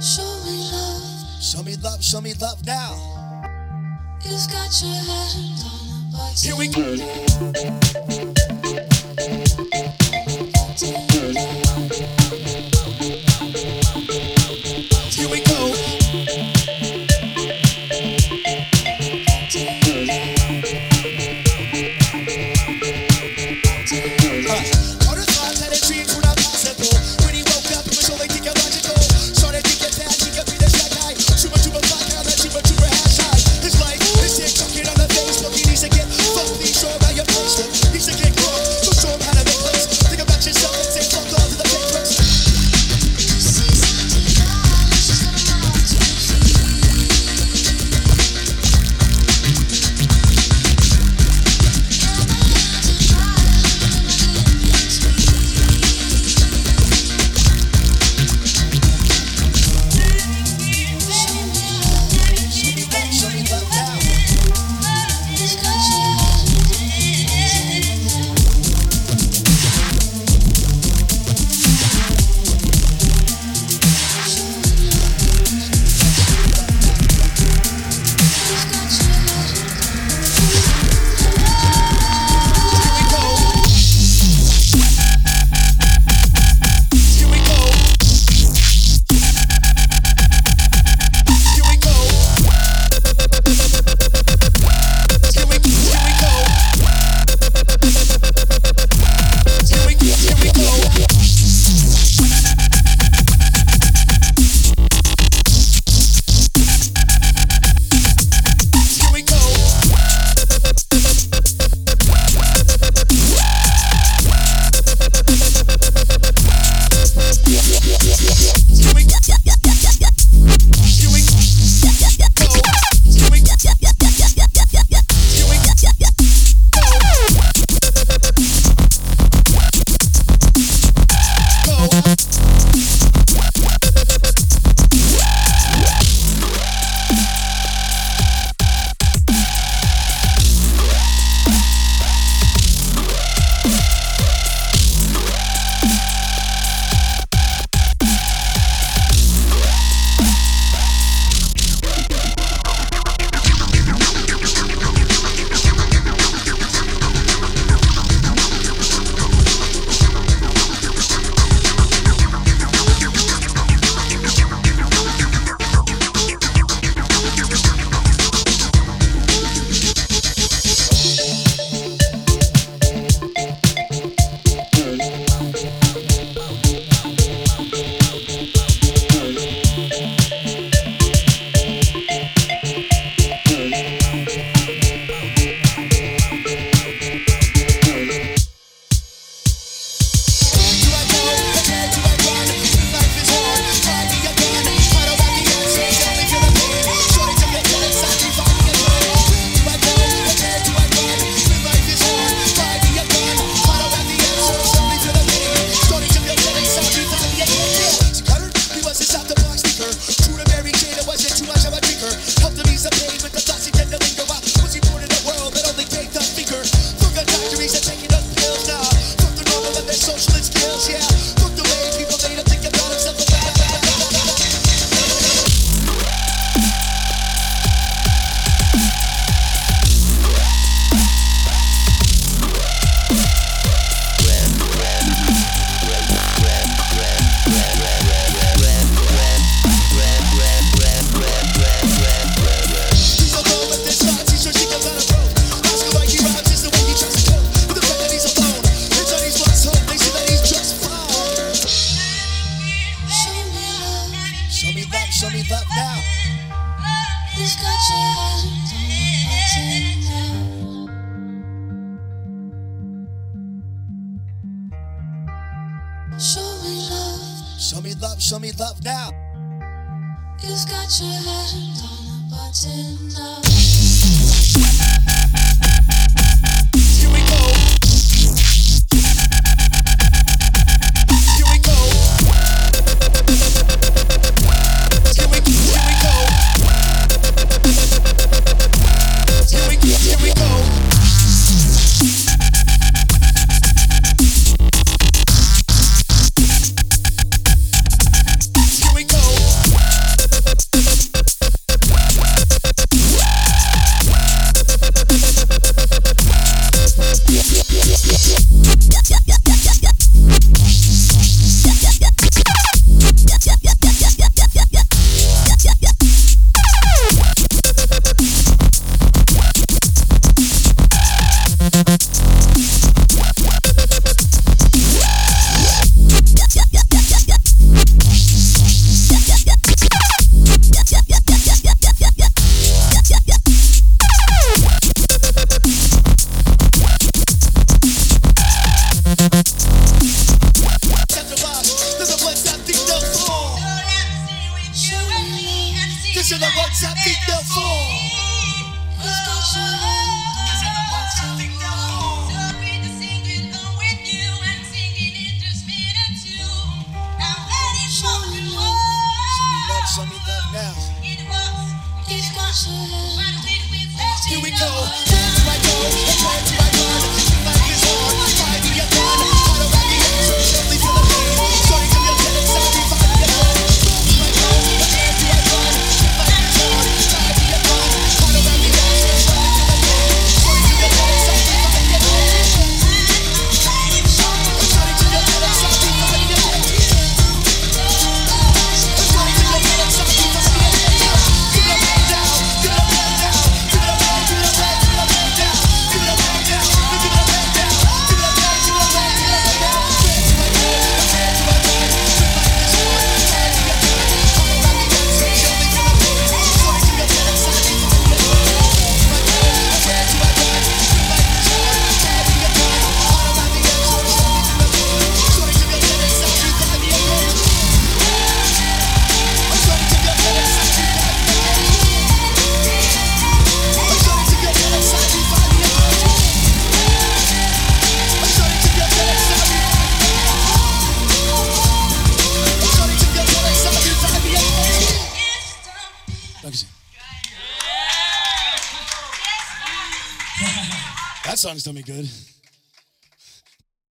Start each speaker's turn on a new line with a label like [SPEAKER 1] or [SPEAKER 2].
[SPEAKER 1] Show me love.
[SPEAKER 2] Show me love. Show me love now.
[SPEAKER 1] You've got your hand on the button.
[SPEAKER 2] Here we go. Show me love. Show me love.
[SPEAKER 1] Show me love
[SPEAKER 2] now.
[SPEAKER 1] You've got your hand on the button now.
[SPEAKER 2] Here we go. Here we go. Here I go. Song's done me good.